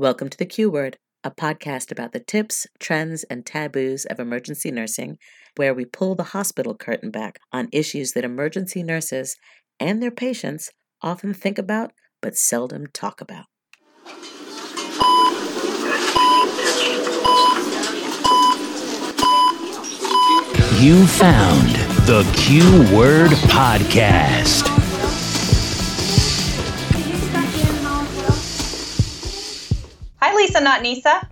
Welcome to the Q Word, a podcast about the tips, trends, and taboos of emergency nursing, where we pull the hospital curtain back on issues that emergency nurses and their patients often think about but seldom talk about. You found the Q Word Podcast. Lisa, not Nyssa.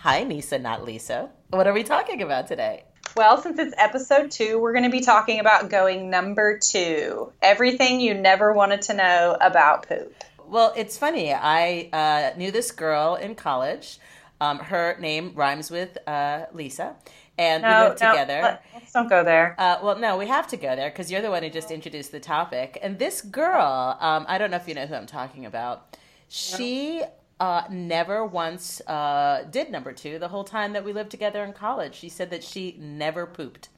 Hi, Nyssa, not Lisa. What are we talking about today? Well, since it's episode two, we're going to be talking about going number two everything you never wanted to know about poop. Well, it's funny. I uh, knew this girl in college. Um, her name rhymes with uh, Lisa, and we lived together. let- let's don't go there. Uh, well, no, we have to go there because you're the one who just introduced the topic. And this girl, um, I don't know if you know who I'm talking about. She uh, never once uh, did number two the whole time that we lived together in college. She said that she never pooped.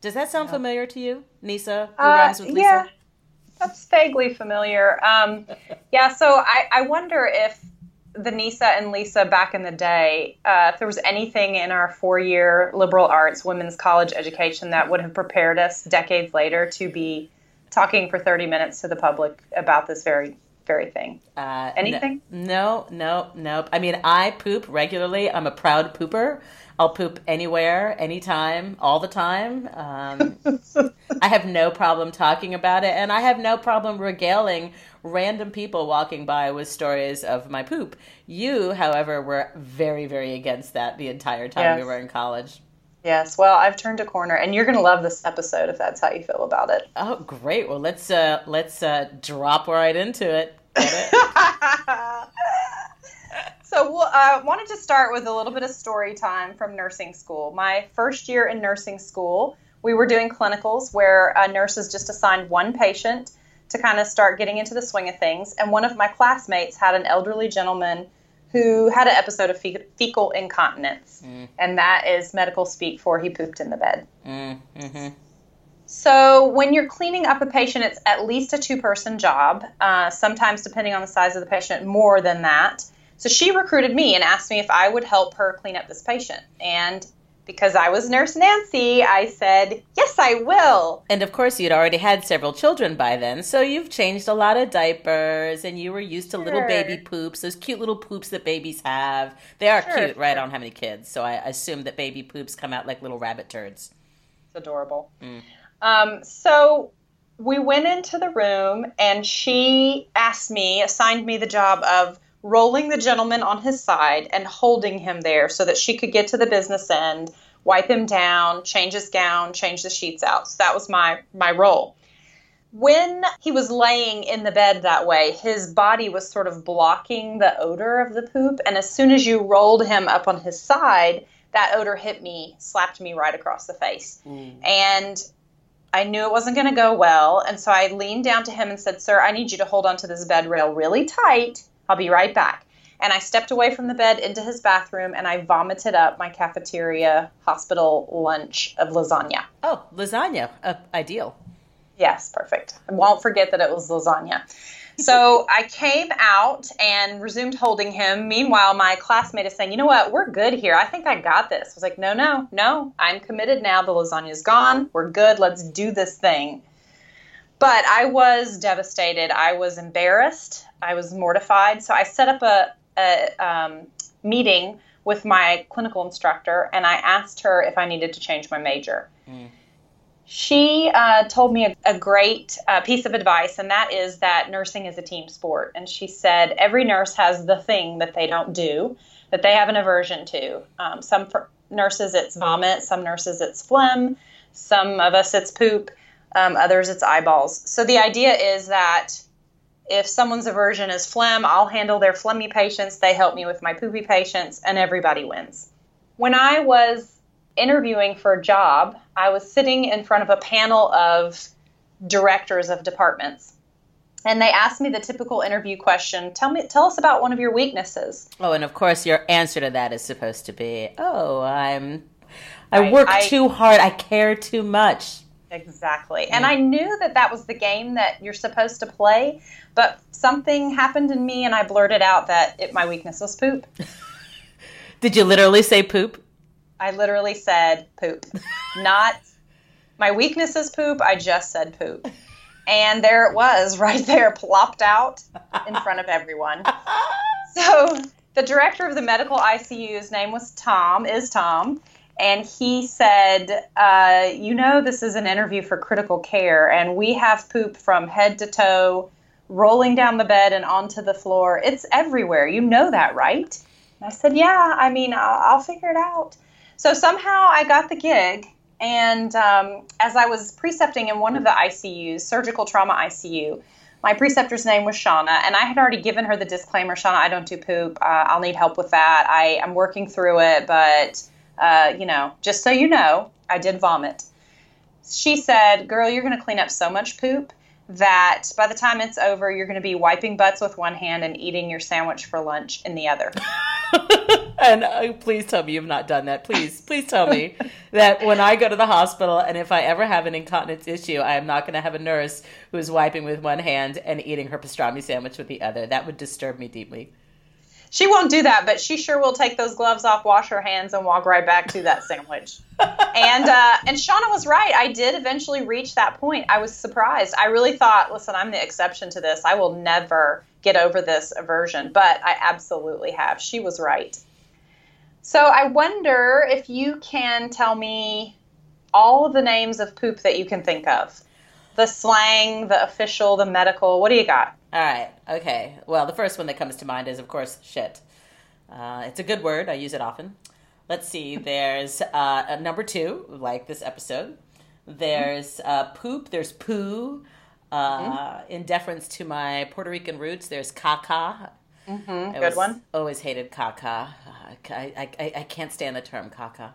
Does that sound familiar to you, Nyssa? Who Uh, rhymes with Lisa? yeah, that's vaguely familiar. Um, yeah, so I, I wonder if the Nyssa and Lisa back in the day, uh, if there was anything in our four year liberal arts women's college education that would have prepared us decades later to be talking for 30 minutes to the public about this very, very thing. Uh, Anything? No, no, nope. I mean, I poop regularly. I'm a proud pooper. I'll poop anywhere, anytime, all the time. Um, I have no problem talking about it, and I have no problem regaling random people walking by with stories of my poop. You, however, were very, very against that the entire time we were in college. Yes, well, I've turned a corner, and you're going to love this episode if that's how you feel about it. Oh, great! Well, let's uh, let's uh, drop right into it. So, I wanted to start with a little bit of story time from nursing school. My first year in nursing school, we were doing clinicals where uh, nurses just assigned one patient to kind of start getting into the swing of things. And one of my classmates had an elderly gentleman who had an episode of fe- fecal incontinence, and that is medical speak for he pooped in the bed. mm-hmm. So, when you're cleaning up a patient, it's at least a two person job. Uh, sometimes, depending on the size of the patient, more than that. So, she recruited me and asked me if I would help her clean up this patient. And because I was Nurse Nancy, I said, Yes, I will. And of course, you'd already had several children by then, so you've changed a lot of diapers, and you were used to little baby poops, those cute little poops that babies have. They are Sure, cute, right? I don't have any kids, so I assume that baby poops come out like little rabbit turds. It's adorable. Um, so, we went into the room, and she asked me, assigned me the job of rolling the gentleman on his side and holding him there so that she could get to the business end, wipe him down, change his gown, change the sheets out. So that was my my role. When he was laying in the bed that way, his body was sort of blocking the odor of the poop, and as soon as you rolled him up on his side, that odor hit me, slapped me right across the face. And I knew it wasn't going to go well, and so I leaned down to him and said, "Sir, I need you to hold onto this bed rail really tight. I'll be right back." And I stepped away from the bed into his bathroom, and I vomited up my cafeteria hospital lunch of lasagna. Oh, lasagna, uh, ideal. Yes, perfect. I won't forget that it was lasagna. So I came out and resumed holding him. Meanwhile, my classmate is saying, You know what? We're good here. I think I got this. I was like, No, no, no. I'm committed now. The lasagna's gone. We're good. Let's do this thing. But I was devastated. I was embarrassed. I was mortified. So I set up a, a um, meeting with my clinical instructor and I asked her if I needed to change my major she uh, told me a, a great uh, piece of advice, and that is that nursing is a team sport. And she said every nurse has the thing that they don't do, that they have an aversion to. Um, some nurses it's vomit, some nurses it's phlegm, some of us it's poop, um, others it's eyeballs. So the idea is that if someone's aversion is phlegm, I'll handle their phlegmy patients, they help me with my poopy patients, and everybody wins. When I was interviewing for a job, I was sitting in front of a panel of directors of departments. And they asked me the typical interview question, tell me tell us about one of your weaknesses. Oh, and of course, your answer to that is supposed to be, "Oh, I'm, I Right, work I- too hard. I care too much." Exactly. And I knew that that was the game that you're supposed to play, but something happened in me and I blurted out that it, my weakness was poop. Did you literally say poop? I literally said poop. Not my weakness is poop. I just said poop. And there it was, right there, plopped out in front of everyone. So the director of the medical ICU's name was Tom, is Tom, and he said, uh, You know, this is an interview for critical care, and we have poop from head to toe, rolling down the bed and onto the floor. It's everywhere. You know that, right? And I said, Yeah, I mean, I'll, I'll figure it out. So somehow I got the gig. And um, as I was precepting in one of the ICUs, surgical trauma ICU, my preceptor's name was Shauna, and I had already given her the disclaimer Shauna, I don't do poop. Uh, I'll need help with that. I am working through it, but uh, you know, just so you know, I did vomit. She said, Girl, you're going to clean up so much poop that by the time it's over, you're going to be wiping butts with one hand and eating your sandwich for lunch in the other. and uh, please tell me you've not done that. Please, please tell me that when I go to the hospital and if I ever have an incontinence issue, I am not going to have a nurse who's wiping with one hand and eating her pastrami sandwich with the other. That would disturb me deeply. She won't do that, but she sure will take those gloves off, wash her hands, and walk right back to that sandwich. and uh, and Shauna was right. I did eventually reach that point. I was surprised. I really thought, listen, I'm the exception to this. I will never get over this aversion, but I absolutely have. She was right. So I wonder if you can tell me all the names of poop that you can think of. The slang, the official, the medical. What do you got? All right. Okay. Well, the first one that comes to mind is, of course, shit. Uh, it's a good word. I use it often. Let's see. There's uh, number two, like this episode. There's uh, poop. There's poo. Uh, mm-hmm. In deference to my Puerto Rican roots, there's caca. Mm-hmm. Good one. Always hated caca. I, I, I can't stand the term caca.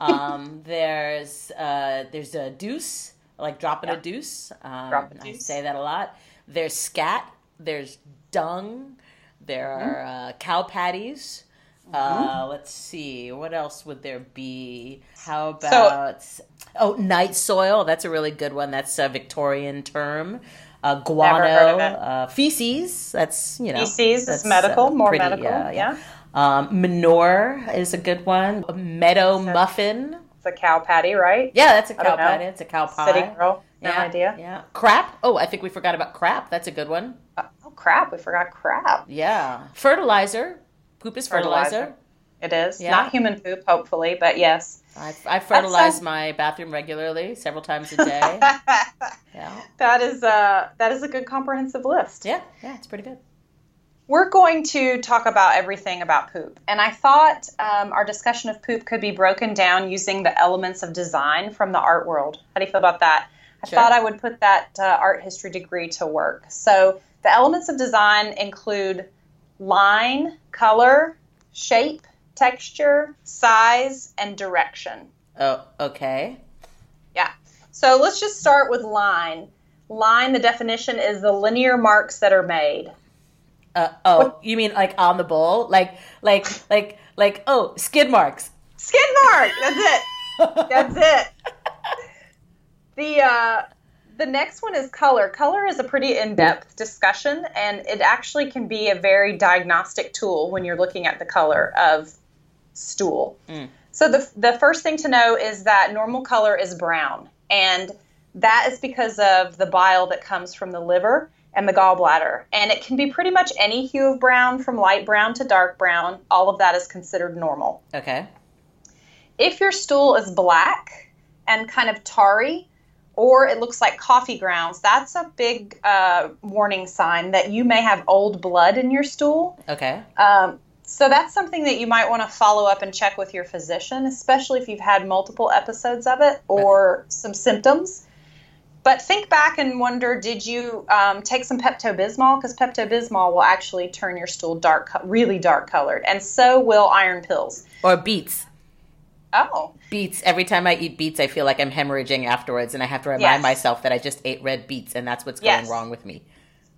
Um, there's uh, there's a deuce, like dropping yeah. a deuce. Um, Drop a deuce. I say that a lot. There's scat. There's dung. There mm-hmm. are uh, cow patties. Uh, mm-hmm. let's see. What else would there be? How about so, oh night soil? That's a really good one. That's a Victorian term. Uh, guano, uh, feces. That's you know feces that's, is medical, uh, more pretty, medical. yeah. yeah. Um, manure is a good one. A meadow muffin. It's a cow patty, right? Yeah, that's a cow patty. It's a cow pie. City girl. No yeah, idea. Yeah. Crap. Oh, I think we forgot about crap. That's a good one. Uh, oh, crap. We forgot crap. Yeah. Fertilizer. Poop is fertilizer. fertilizer. It is. Yeah. Not human poop, hopefully, but yes. I, I fertilize my bathroom regularly, several times a day. yeah. That is a that is a good comprehensive list. Yeah, yeah, it's pretty good. We're going to talk about everything about poop, and I thought um, our discussion of poop could be broken down using the elements of design from the art world. How do you feel about that? I sure. thought I would put that uh, art history degree to work. So the elements of design include line, color, shape, texture, size, and direction. Oh, okay. Yeah. So let's just start with line. Line, the definition is the linear marks that are made. Uh, oh, what? you mean like on the bowl? Like, like, like, like, oh, skid marks. Skid mark! That's it. That's it. The, uh, the next one is color. Color is a pretty in depth discussion, and it actually can be a very diagnostic tool when you're looking at the color of stool. Mm. So the, the first thing to know is that normal color is brown, and that is because of the bile that comes from the liver and the gallbladder. And it can be pretty much any hue of brown from light brown to dark brown. All of that is considered normal. Okay. If your stool is black and kind of tarry, or it looks like coffee grounds, that's a big uh, warning sign that you may have old blood in your stool. Okay. Um, so that's something that you might want to follow up and check with your physician, especially if you've had multiple episodes of it or some symptoms. But think back and wonder did you um, take some Pepto Bismol? Because Pepto Bismol will actually turn your stool dark, really dark colored, and so will iron pills. Or beets. Oh. Beets. Every time I eat beets, I feel like I'm hemorrhaging afterwards, and I have to remind yes. myself that I just ate red beets, and that's what's going yes. wrong with me.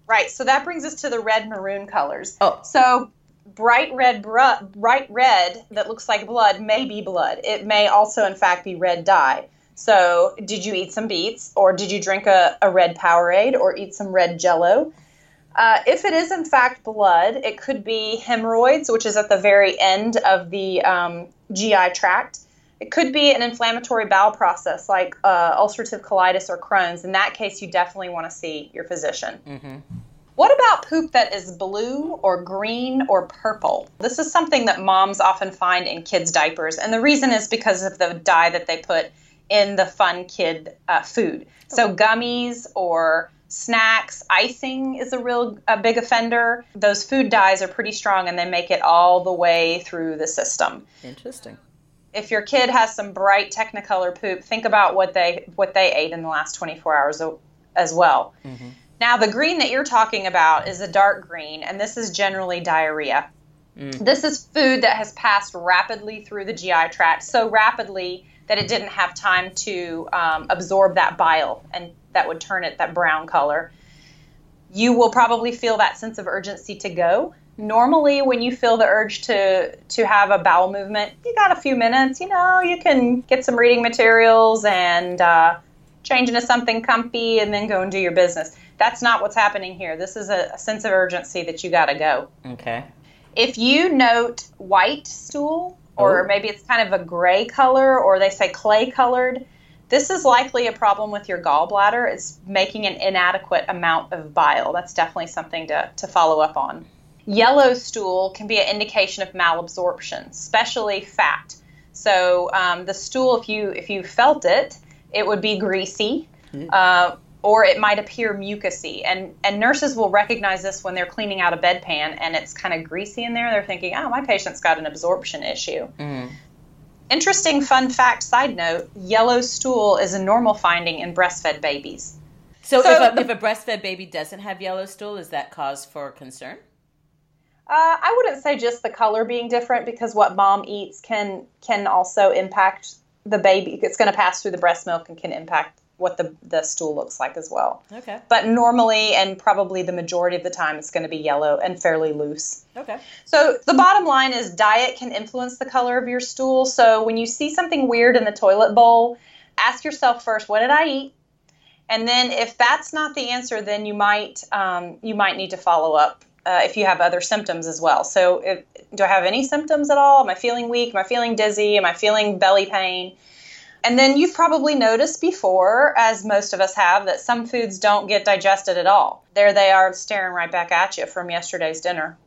Right. So that brings us to the red maroon colors. Oh. So bright red bright red that looks like blood may be blood. It may also in fact be red dye. So, did you eat some beets, or did you drink a, a red Powerade, or eat some red Jello? Uh, if it is in fact blood, it could be hemorrhoids, which is at the very end of the um, GI tract. It could be an inflammatory bowel process like uh, ulcerative colitis or Crohn's. In that case, you definitely want to see your physician. Mm-hmm. What about poop that is blue or green or purple? This is something that moms often find in kids' diapers, and the reason is because of the dye that they put in the fun kid uh, food. So gummies or snacks, icing is a real a big offender. Those food dyes are pretty strong, and they make it all the way through the system. Interesting. If your kid has some bright Technicolor poop, think about what they what they ate in the last 24 hours as well. Mm-hmm. Now, the green that you're talking about is a dark green, and this is generally diarrhea. Mm. This is food that has passed rapidly through the GI tract, so rapidly that it didn't have time to um, absorb that bile, and that would turn it that brown color. You will probably feel that sense of urgency to go. Normally, when you feel the urge to to have a bowel movement, you got a few minutes. You know, you can get some reading materials and uh, change into something comfy, and then go and do your business. That's not what's happening here. This is a, a sense of urgency that you got to go. Okay. If you note white stool, or oh. maybe it's kind of a gray color, or they say clay colored, this is likely a problem with your gallbladder. It's making an inadequate amount of bile. That's definitely something to, to follow up on. Yellow stool can be an indication of malabsorption, especially fat. So um, the stool, if you if you felt it, it would be greasy. Mm-hmm. Uh, or it might appear mucousy. And, and nurses will recognize this when they're cleaning out a bedpan and it's kind of greasy in there. They're thinking, oh, my patient's got an absorption issue. Mm. Interesting fun fact side note yellow stool is a normal finding in breastfed babies. So, so if, a, if a breastfed baby doesn't have yellow stool, is that cause for concern? Uh, I wouldn't say just the color being different because what mom eats can can also impact the baby. It's going to pass through the breast milk and can impact what the, the stool looks like as well. Okay. But normally and probably the majority of the time it's going to be yellow and fairly loose. Okay. So the bottom line is diet can influence the color of your stool. So when you see something weird in the toilet bowl, ask yourself first, what did I eat? And then if that's not the answer, then you might um, you might need to follow up uh, if you have other symptoms as well. So if, do I have any symptoms at all? Am I feeling weak? Am I feeling dizzy? Am I feeling belly pain? And then you've probably noticed before, as most of us have, that some foods don't get digested at all. There they are staring right back at you from yesterday's dinner.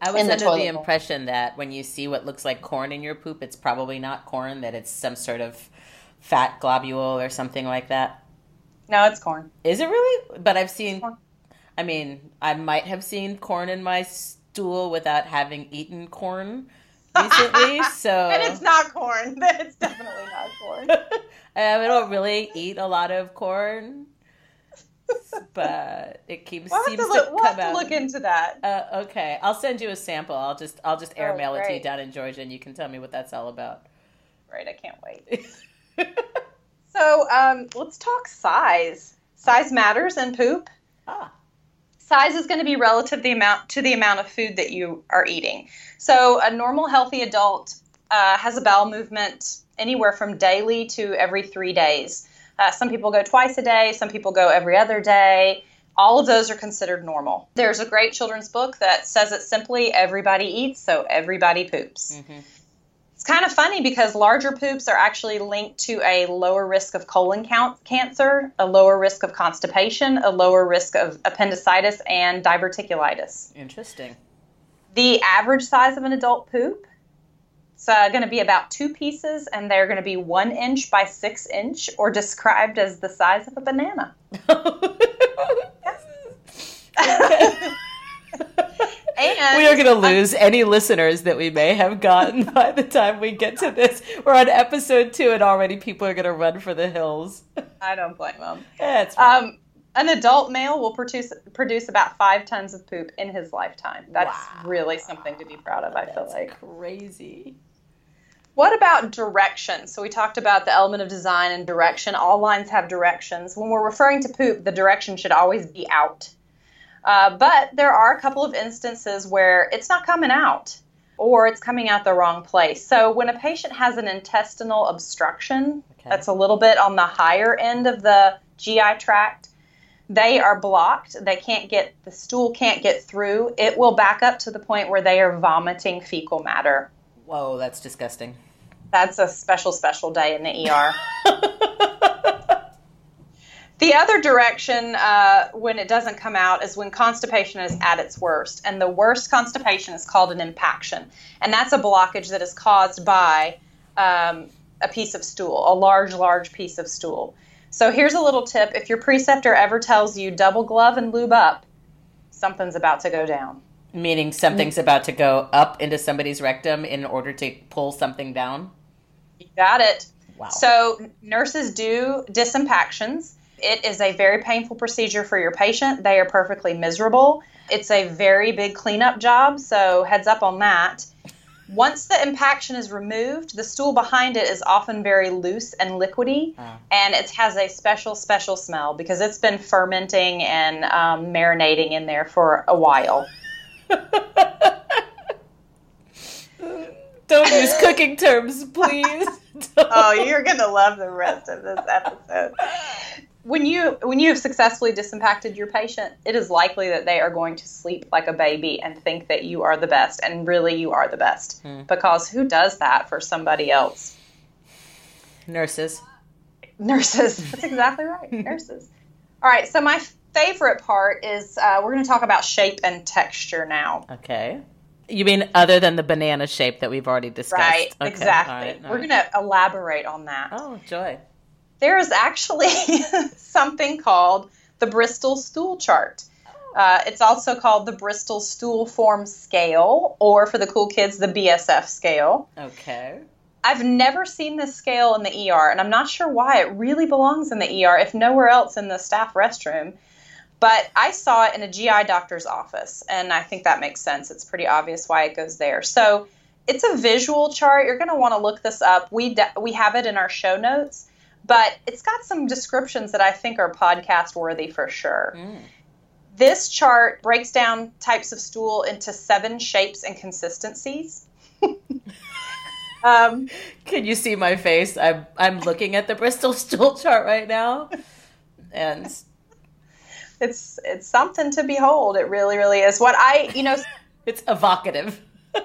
I was under the, the impression that when you see what looks like corn in your poop, it's probably not corn, that it's some sort of fat globule or something like that. No, it's corn. Is it really? But I've seen, I mean, I might have seen corn in my stool without having eaten corn recently, so and it's not corn. It's definitely not corn. I don't really eat a lot of corn, but it keeps we'll seems to, look, to we'll come have out. to look into that. Uh, okay, I'll send you a sample. I'll just I'll just airmail oh, it to you down in Georgia, and you can tell me what that's all about. Right, I can't wait. so um, let's talk size. Size matters in poop. Ah size is going to be relative the amount to the amount of food that you are eating. So a normal healthy adult uh, has a bowel movement anywhere from daily to every three days. Uh, some people go twice a day, some people go every other day. All of those are considered normal. There's a great children's book that says it simply everybody eats, so everybody poops. Mm-hmm. It's kind of funny because larger poops are actually linked to a lower risk of colon cancer, a lower risk of constipation, a lower risk of appendicitis, and diverticulitis. Interesting. The average size of an adult poop is uh, going to be about two pieces, and they're going to be one inch by six inch, or described as the size of a banana. And we are going to lose any listeners that we may have gotten by the time we get to this. We're on episode two, and already people are going to run for the hills. I don't blame them. Yeah, um, an adult male will produce produce about five tons of poop in his lifetime. That's wow. really something to be proud of. I That's feel like crazy. What about direction? So we talked about the element of design and direction. All lines have directions. When we're referring to poop, the direction should always be out. Uh, but there are a couple of instances where it's not coming out. or it's coming out the wrong place. So when a patient has an intestinal obstruction, Okay. that's a little bit on the higher end of the GI tract, they are blocked. They can't get the stool can't get through. It will back up to the point where they are vomiting fecal matter. Whoa, that's disgusting. That's a special special day in the ER. The other direction uh, when it doesn't come out is when constipation is at its worst. And the worst constipation is called an impaction. And that's a blockage that is caused by um, a piece of stool, a large, large piece of stool. So here's a little tip if your preceptor ever tells you double glove and lube up, something's about to go down. Meaning something's about to go up into somebody's rectum in order to pull something down. You got it. Wow. So nurses do disimpactions. It is a very painful procedure for your patient. They are perfectly miserable. It's a very big cleanup job, so heads up on that. Once the impaction is removed, the stool behind it is often very loose and liquidy, Ah. and it has a special, special smell because it's been fermenting and um, marinating in there for a while. Don't use cooking terms, please. oh, you're gonna love the rest of this episode. When you when you have successfully disimpacted your patient, it is likely that they are going to sleep like a baby and think that you are the best, and really you are the best. Because who does that for somebody else? Nurses. Nurses. That's exactly right. Nurses. All right. So my favorite part is uh, we're going to talk about shape and texture now. Okay. You mean other than the banana shape that we've already discussed? Right. Okay, Exactly. all right, all we're right. going to elaborate on that. Oh, joy. There is actually something called the Bristol stool chart. Uh, it's also called the Bristol stool form scale, or for the cool kids, the BSF scale. Okay. I've never seen this scale in the ER, and I'm not sure why. It really belongs in the ER, if nowhere else in the staff restroom. But I saw it in a GI doctor's office, and I think that makes sense. It's pretty obvious why it goes there. So it's a visual chart. You're going to want to look this up. We de- we have it in our show notes, but it's got some descriptions that I think are podcast worthy for sure. This chart breaks down types of stool into seven shapes and consistencies. um, Can you see my face? I'm I'm looking at the Bristol stool chart right now, and it's it's something to behold. It really, really is. What I, you know, it's evocative.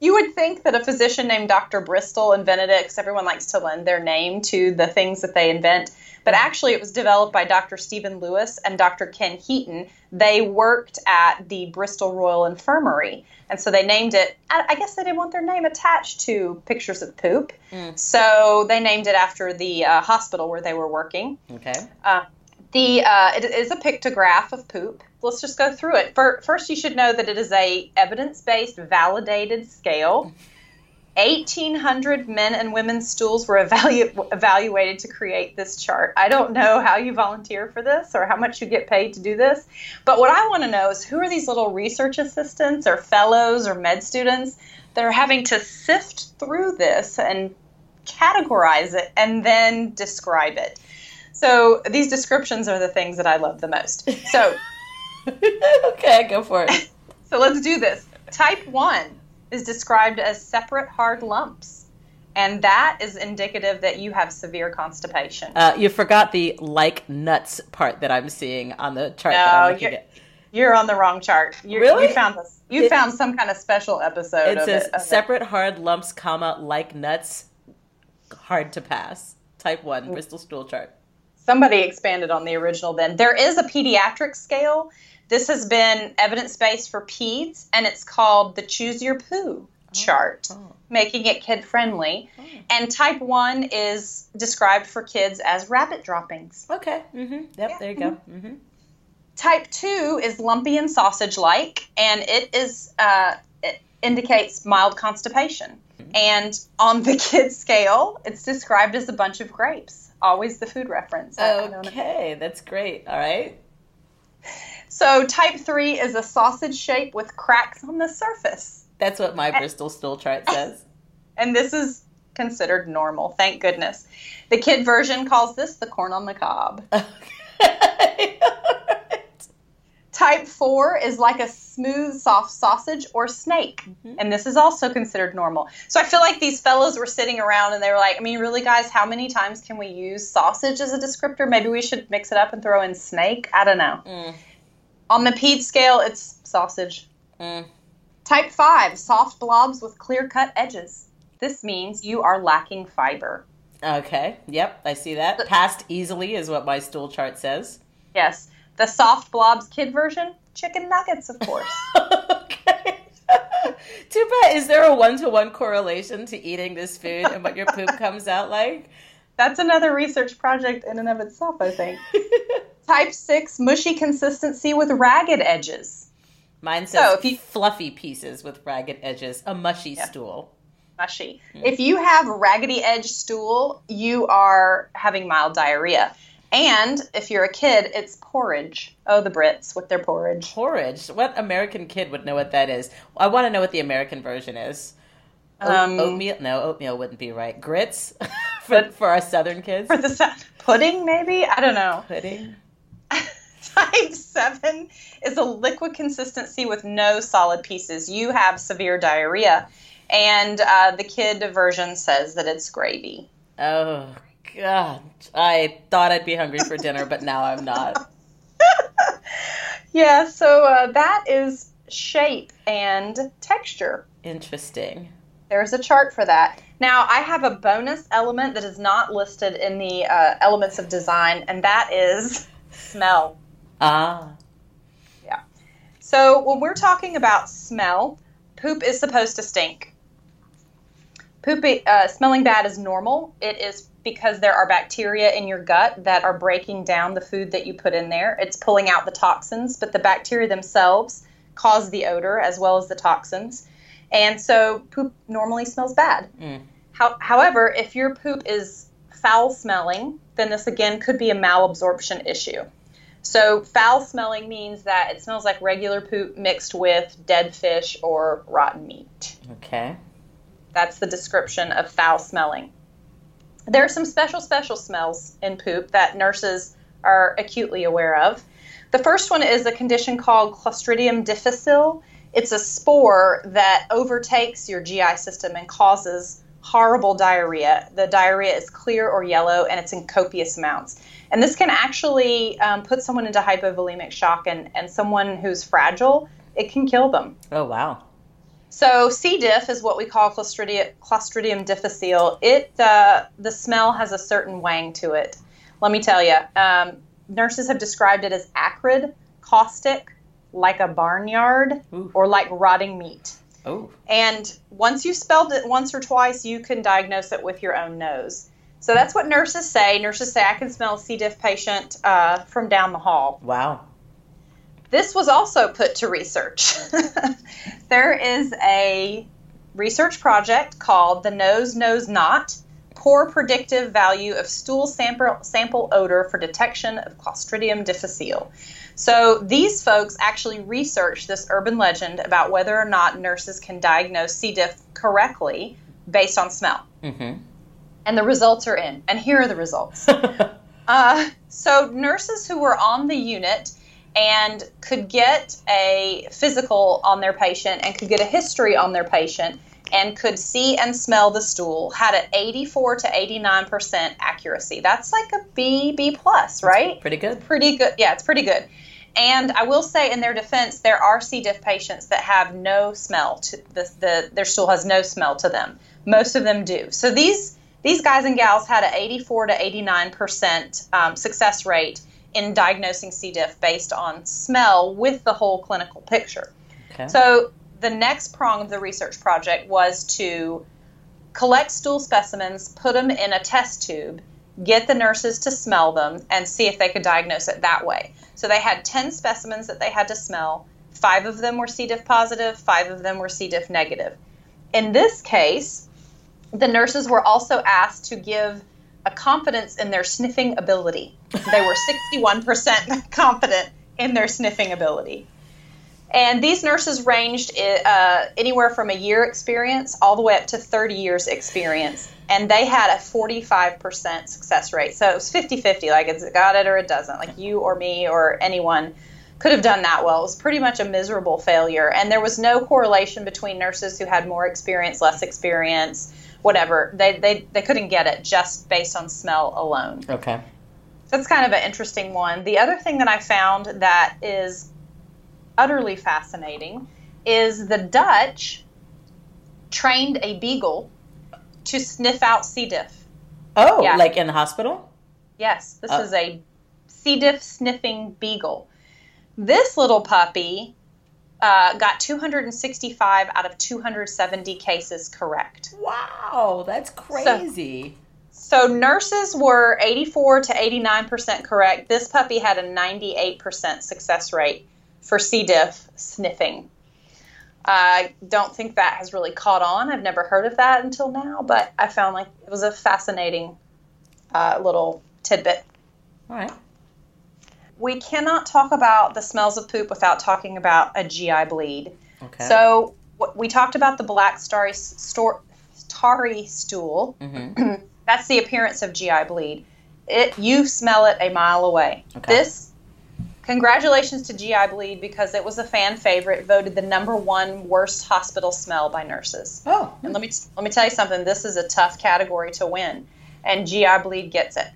you would think that a physician named Dr. Bristol invented it because everyone likes to lend their name to the things that they invent. But actually, it was developed by Dr. Stephen Lewis and Dr. Ken Heaton. They worked at the Bristol Royal Infirmary. And so they named it, I guess they didn't want their name attached to pictures of poop. So they named it after the uh, hospital where they were working. Okay. Uh, the uh, it is a pictograph of poop. Let's just go through it. Fir- First, you should know that it is a evidence-based, validated scale. 1,800 men and women's stools were evalu- evaluated to create this chart. I don't know how you volunteer for this or how much you get paid to do this, but what I want to know is who are these little research assistants or fellows or med students that are having to sift through this and categorize it and then describe it. So these descriptions are the things that I love the most. So okay, go for it. so let's do this. Type 1 is described as separate hard lumps. And that is indicative that you have severe constipation. Uh, you forgot the like nuts part that I'm seeing on the chart that No, I'm looking you're- at. You're on the wrong chart. you Really? You found this. You It- found some kind of special episode It of says it. of it. separate hard lumps, comma like nuts, hard to pass. Type one Bristol stool chart. Somebody expanded on the original then. There is a pediatric scale. This has been evidence based for peds, and it's called the Choose Your Poo chart, making it kid friendly. And type 1 is described for kids as rabbit droppings. Okay. Mm-hmm. Yep. There you go. Mm-hmm. Type 2 is lumpy and sausage like, and it is uh, it indicates mild constipation. And on the kid scale, it's described as a bunch of grapes. Always the food reference. I- I don't know. Okay, that's great. All right. So type 3 is a sausage shape with cracks on the surface. That's what my Bristol stool chart says. And this is considered normal, thank goodness. The kid version calls this the corn on the cob. Okay. Type 4 is like a smooth, soft sausage or snake. Mm-hmm. And this is also considered normal. So I feel like these fellows were sitting around and they were like, I mean, really, guys, how many times can we use sausage as a descriptor? Maybe we should mix it up and throw in snake. I don't know. Mm. On the PED scale, it's sausage. Mm. Type 5, soft blobs with clear cut edges. This means you are lacking fiber. Okay, yep, I see that. Passed easily is what my stool chart says. Yes. The soft blobs kid version, chicken nuggets, of course. okay. Too bad. Is there a one to one correlation to eating this food and what your poop comes out like? That's another research project in and of itself, I think. Type 6, mushy consistency with ragged edges. Mine says so if you, fluffy pieces with ragged edges, a mushy yeah. stool. Mushy. Mm. If you have raggedy edge stool, you are having mild diarrhea. And if you're a kid, it's porridge. Oh, the Brits with their porridge. Porridge. What American kid would know what that is? I want to know what the American version is. Um, oatmeal? No, oatmeal wouldn't be right. Grits for, for our Southern kids. For the pudding, maybe. I don't know. Pudding. Type seven is a liquid consistency with no solid pieces. You have severe diarrhea, and uh, the kid version says that it's gravy. Oh God, I thought I'd be hungry for dinner, but now I'm not. yeah, so uh, that is shape and texture. Interesting. There's a chart for that. Now, I have a bonus element that is not listed in the uh, elements of design, and that is smell. Ah. Yeah. So, when we're talking about smell, poop is supposed to stink. Poop, uh, smelling bad is normal. It is because there are bacteria in your gut that are breaking down the food that you put in there. It's pulling out the toxins, but the bacteria themselves cause the odor as well as the toxins. And so poop normally smells bad. Mm. How, however, if your poop is foul smelling, then this again could be a malabsorption issue. So, foul smelling means that it smells like regular poop mixed with dead fish or rotten meat. Okay. That's the description of foul smelling. There are some special, special smells in poop that nurses are acutely aware of. The first one is a condition called Clostridium difficile. It's a spore that overtakes your GI system and causes horrible diarrhea. The diarrhea is clear or yellow and it's in copious amounts. And this can actually um, put someone into hypovolemic shock and, and someone who's fragile, it can kill them. Oh, wow. So C. diff is what we call Clostridium, Clostridium difficile. It uh, the smell has a certain wang to it. Let me tell you, um, nurses have described it as acrid, caustic, like a barnyard, Ooh. or like rotting meat. Oh. And once you've spelled it once or twice, you can diagnose it with your own nose. So that's what nurses say. Nurses say I can smell a C. diff patient uh, from down the hall. Wow. This was also put to research. there is a research project called the Nose Knows Not Poor Predictive Value of Stool Sample, sample Odor for Detection of Clostridium difficile. So these folks actually researched this urban legend about whether or not nurses can diagnose C. diff correctly based on smell. Mm-hmm. And the results are in. And here are the results. uh, so nurses who were on the unit and could get a physical on their patient and could get a history on their patient and could see and smell the stool had an 84 to 89% accuracy. That's like a b b plus right? That's pretty good. Pretty good. Yeah it's pretty good. And i will say in their defense there are c. diff patients that have no smell to the, the their stool has no smell to them. Most of them do. So these these guys and gals had an 84 to 89% um, success rate in diagnosing C. diff based on smell with the whole clinical picture. Okay. So the next prong of the research project was to collect stool specimens, put them in a test tube, get the nurses to smell them, and see if they could diagnose it that way. So they had 10 specimens that they had to smell. Five of them were C. diff positive, five of them were C. diff negative. In this case, the nurses were also asked to give a confidence in their sniffing ability. They were 61% confident in their sniffing ability. And these nurses ranged uh, anywhere from a year experience all the way up to 30 years experience. And they had a 45% success rate. So it was 50 50, like it's got it or it doesn't. Like you or me or anyone could have done that well. It was pretty much a miserable failure. And there was no correlation between nurses who had more experience, less experience, whatever. They, they, they couldn't get it just based on smell alone. Okay. So that's kind of an interesting one. The other thing that I found that is utterly fascinating is the Dutch trained a beagle to sniff out C. diff. Oh, Yeah. like in the hospital? Yes, this Oh. is a C. diff sniffing beagle. This little puppy uh, got 265 out of 270 cases correct. Wow, that's crazy. So nurses were 84 to 89% correct. This puppy had a 98% success rate for C. diff sniffing. I don't think that has really caught on. I've never heard of that until now, but I found like it was a fascinating uh, little tidbit. All right. We cannot talk about the smells of poop without talking about a GI bleed. Okay. So we talked about the black starry, stor- starry stool. Mhm. That's the appearance of GI bleed. It you smell it a mile away. Okay. This congratulations to GI bleed because it was a fan favorite, voted the number one worst hospital smell by nurses. oh, And let me let me tell you something. This is a tough category to win, and GI bleed gets it.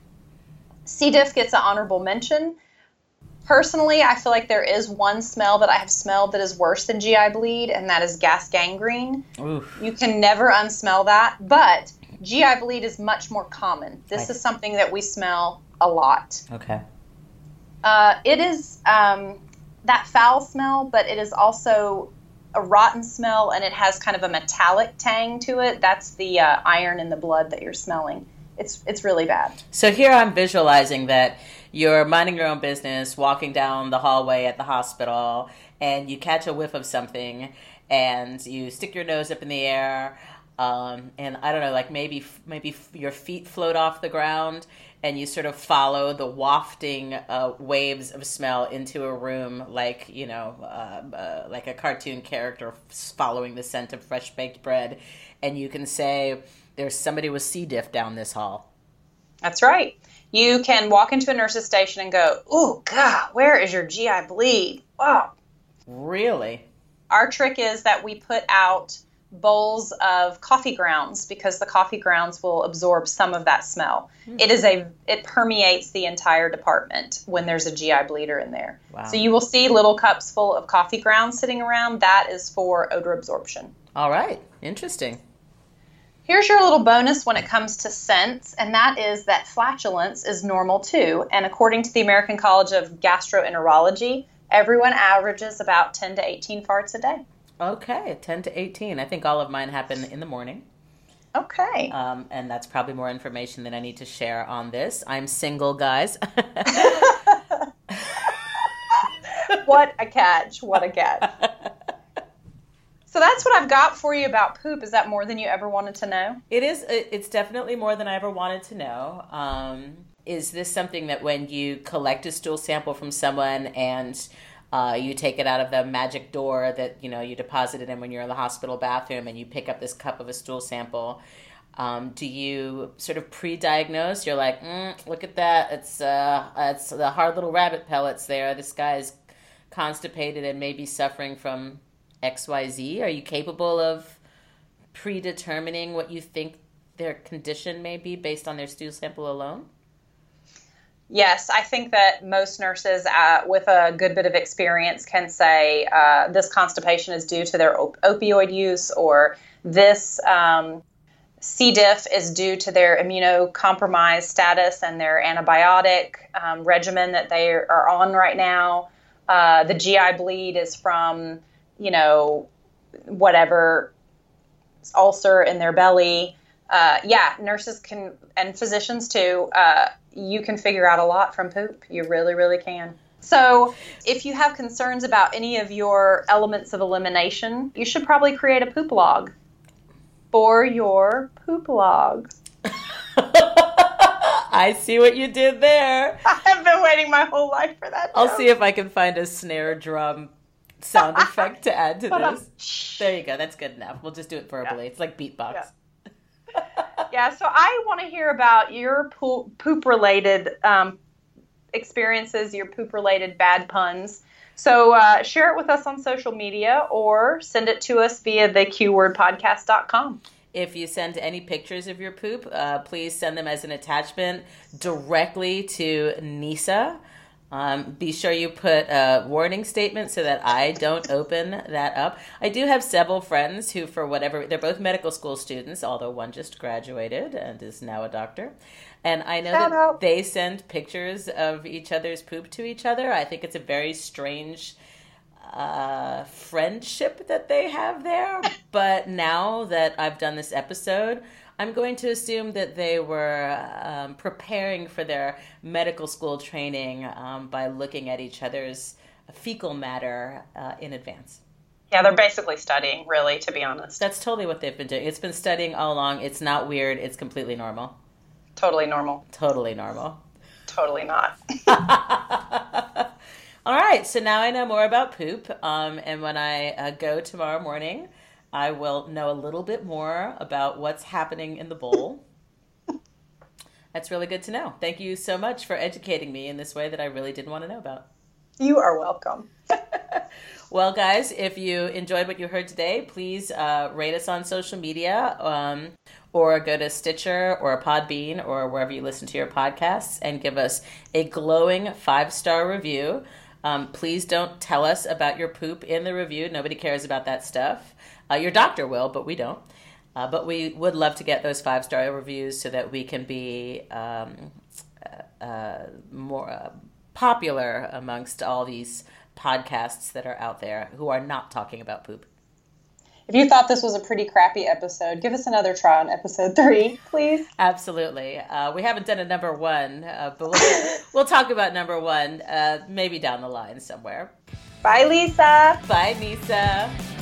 C. diff gets an honorable mention. Personally, I feel like there is one smell that I have smelled that is worse than GI bleed, and that is gas gangrene. oof. You can never unsmell that, but GI bleed is much more common. This Right. is something that we smell a lot. Okay. Uh, it is um, that foul smell, but it is also a rotten smell, and it has kind of a metallic tang to it. That's the uh, iron in the blood that you're smelling. It's it's really bad. So here I'm visualizing that you're minding your own business, walking down the hallway at the hospital, and you catch a whiff of something, and you stick your nose up in the air, um, and I don't know, like maybe maybe your feet float off the ground, and you sort of follow the wafting uh, waves of smell into a room, like you know, uh, uh, like a cartoon character following the scent of fresh baked bread, and you can say. There's somebody with C. diff down this hall. That's right. You can walk into a nurse's station and go, "Oh God, where is your GI bleed?" Wow. Really? Our trick is that we put out bowls of coffee grounds because the coffee grounds will absorb some of that smell. Hmm. It is a it permeates the entire department when there's a GI bleeder in there. Wow. So you will see little cups full of coffee grounds sitting around. That is for odor absorption. All right. Interesting. Here's your little bonus when it comes to scents, and that is that flatulence is normal too. And according to the American College of Gastroenterology, everyone averages about 10 to 18 farts a day. Okay, 10 to 18. I think all of mine happen in the morning. Okay. Um, and that's probably more information than I need to share on this. I'm single, guys. what a catch. What a catch. So that's what I've got for you about poop. Is that more than you ever wanted to know? It is. It's definitely more than I ever wanted to know. Um, is this something that when you collect a stool sample from someone and uh, you take it out of the magic door that you know you deposit it in when you're in the hospital bathroom and you pick up this cup of a stool sample? Um, do you sort of pre-diagnose? You're like, mm, look at that. It's uh, it's the hard little rabbit pellets there. This guy is constipated and maybe suffering from X, Y, Z. Are you capable of predetermining what you think their condition may be based on their stool sample alone? Yes, I think that most nurses uh, with a good bit of experience can say uh, this constipation is due to their op- opioid use or this um, C. diff is due to their immunocompromised status and their antibiotic um, regimen that they are on right now. Uh, the GI bleed is from, you know, whatever ulcer in their belly. Uh, yeah, nurses can, and physicians too, uh, you can figure out a lot from poop. You really, really can. So, if you have concerns about any of your elements of elimination, you should probably create a poop log for your poop log. I see what you did there. I've been waiting my whole life for that. I'll see if I can find a snare drum sound effect to add to um, this. There you go. That's good enough. We'll just do it verbally. It's like beatbox. Yeah. Yeah, so I want to hear about your poop related um, experiences, your poop related bad puns. So uh, share it with us on social media or send it to us via the qwordpodcast.com. If you send any pictures of your poop, uh, please send them as an attachment directly to Nyssa. Um, be sure you put a warning statement so that I don't open that up. I do have several friends who, for whatever, they're both medical school students, although one just graduated and is now a doctor. And I know Shout that out. they send pictures of each other's poop to each other. I think it's a very strange uh, friendship that they have there. but now that I've done this episode, I'm going to assume that they were um, preparing for their medical school training um, by looking at each other's fecal matter uh, in advance. Yeah, they're basically studying, really, to be honest. That's totally what they've been doing. It's been studying all along. It's not weird, it's completely normal. Totally normal. Totally normal. Totally not. All right, so now I know more about poop. Um, and when I uh, go tomorrow morning, I will know a little bit more about what's happening in the bowl. That's really good to know. Thank you so much for educating me in this way that I really didn't want to know about. You are welcome. well, guys, if you enjoyed what you heard today, please uh, rate us on social media um, or go to Stitcher or Podbean or wherever you listen to your podcasts and give us a glowing five star review. Um, please don't tell us about your poop in the review. Nobody cares about that stuff. Uh, your doctor will, but we don't. Uh, but we would love to get those five star reviews so that we can be um, uh, uh more uh, popular amongst all these podcasts that are out there who are not talking about poop. If you thought this was a pretty crappy episode, give us another try on episode three, please. Absolutely. Uh, we haven't done a number one, uh, but we'll, we'll, talk about number one uh, maybe down the line somewhere. Bye, Lisa. Bye, Nyssa.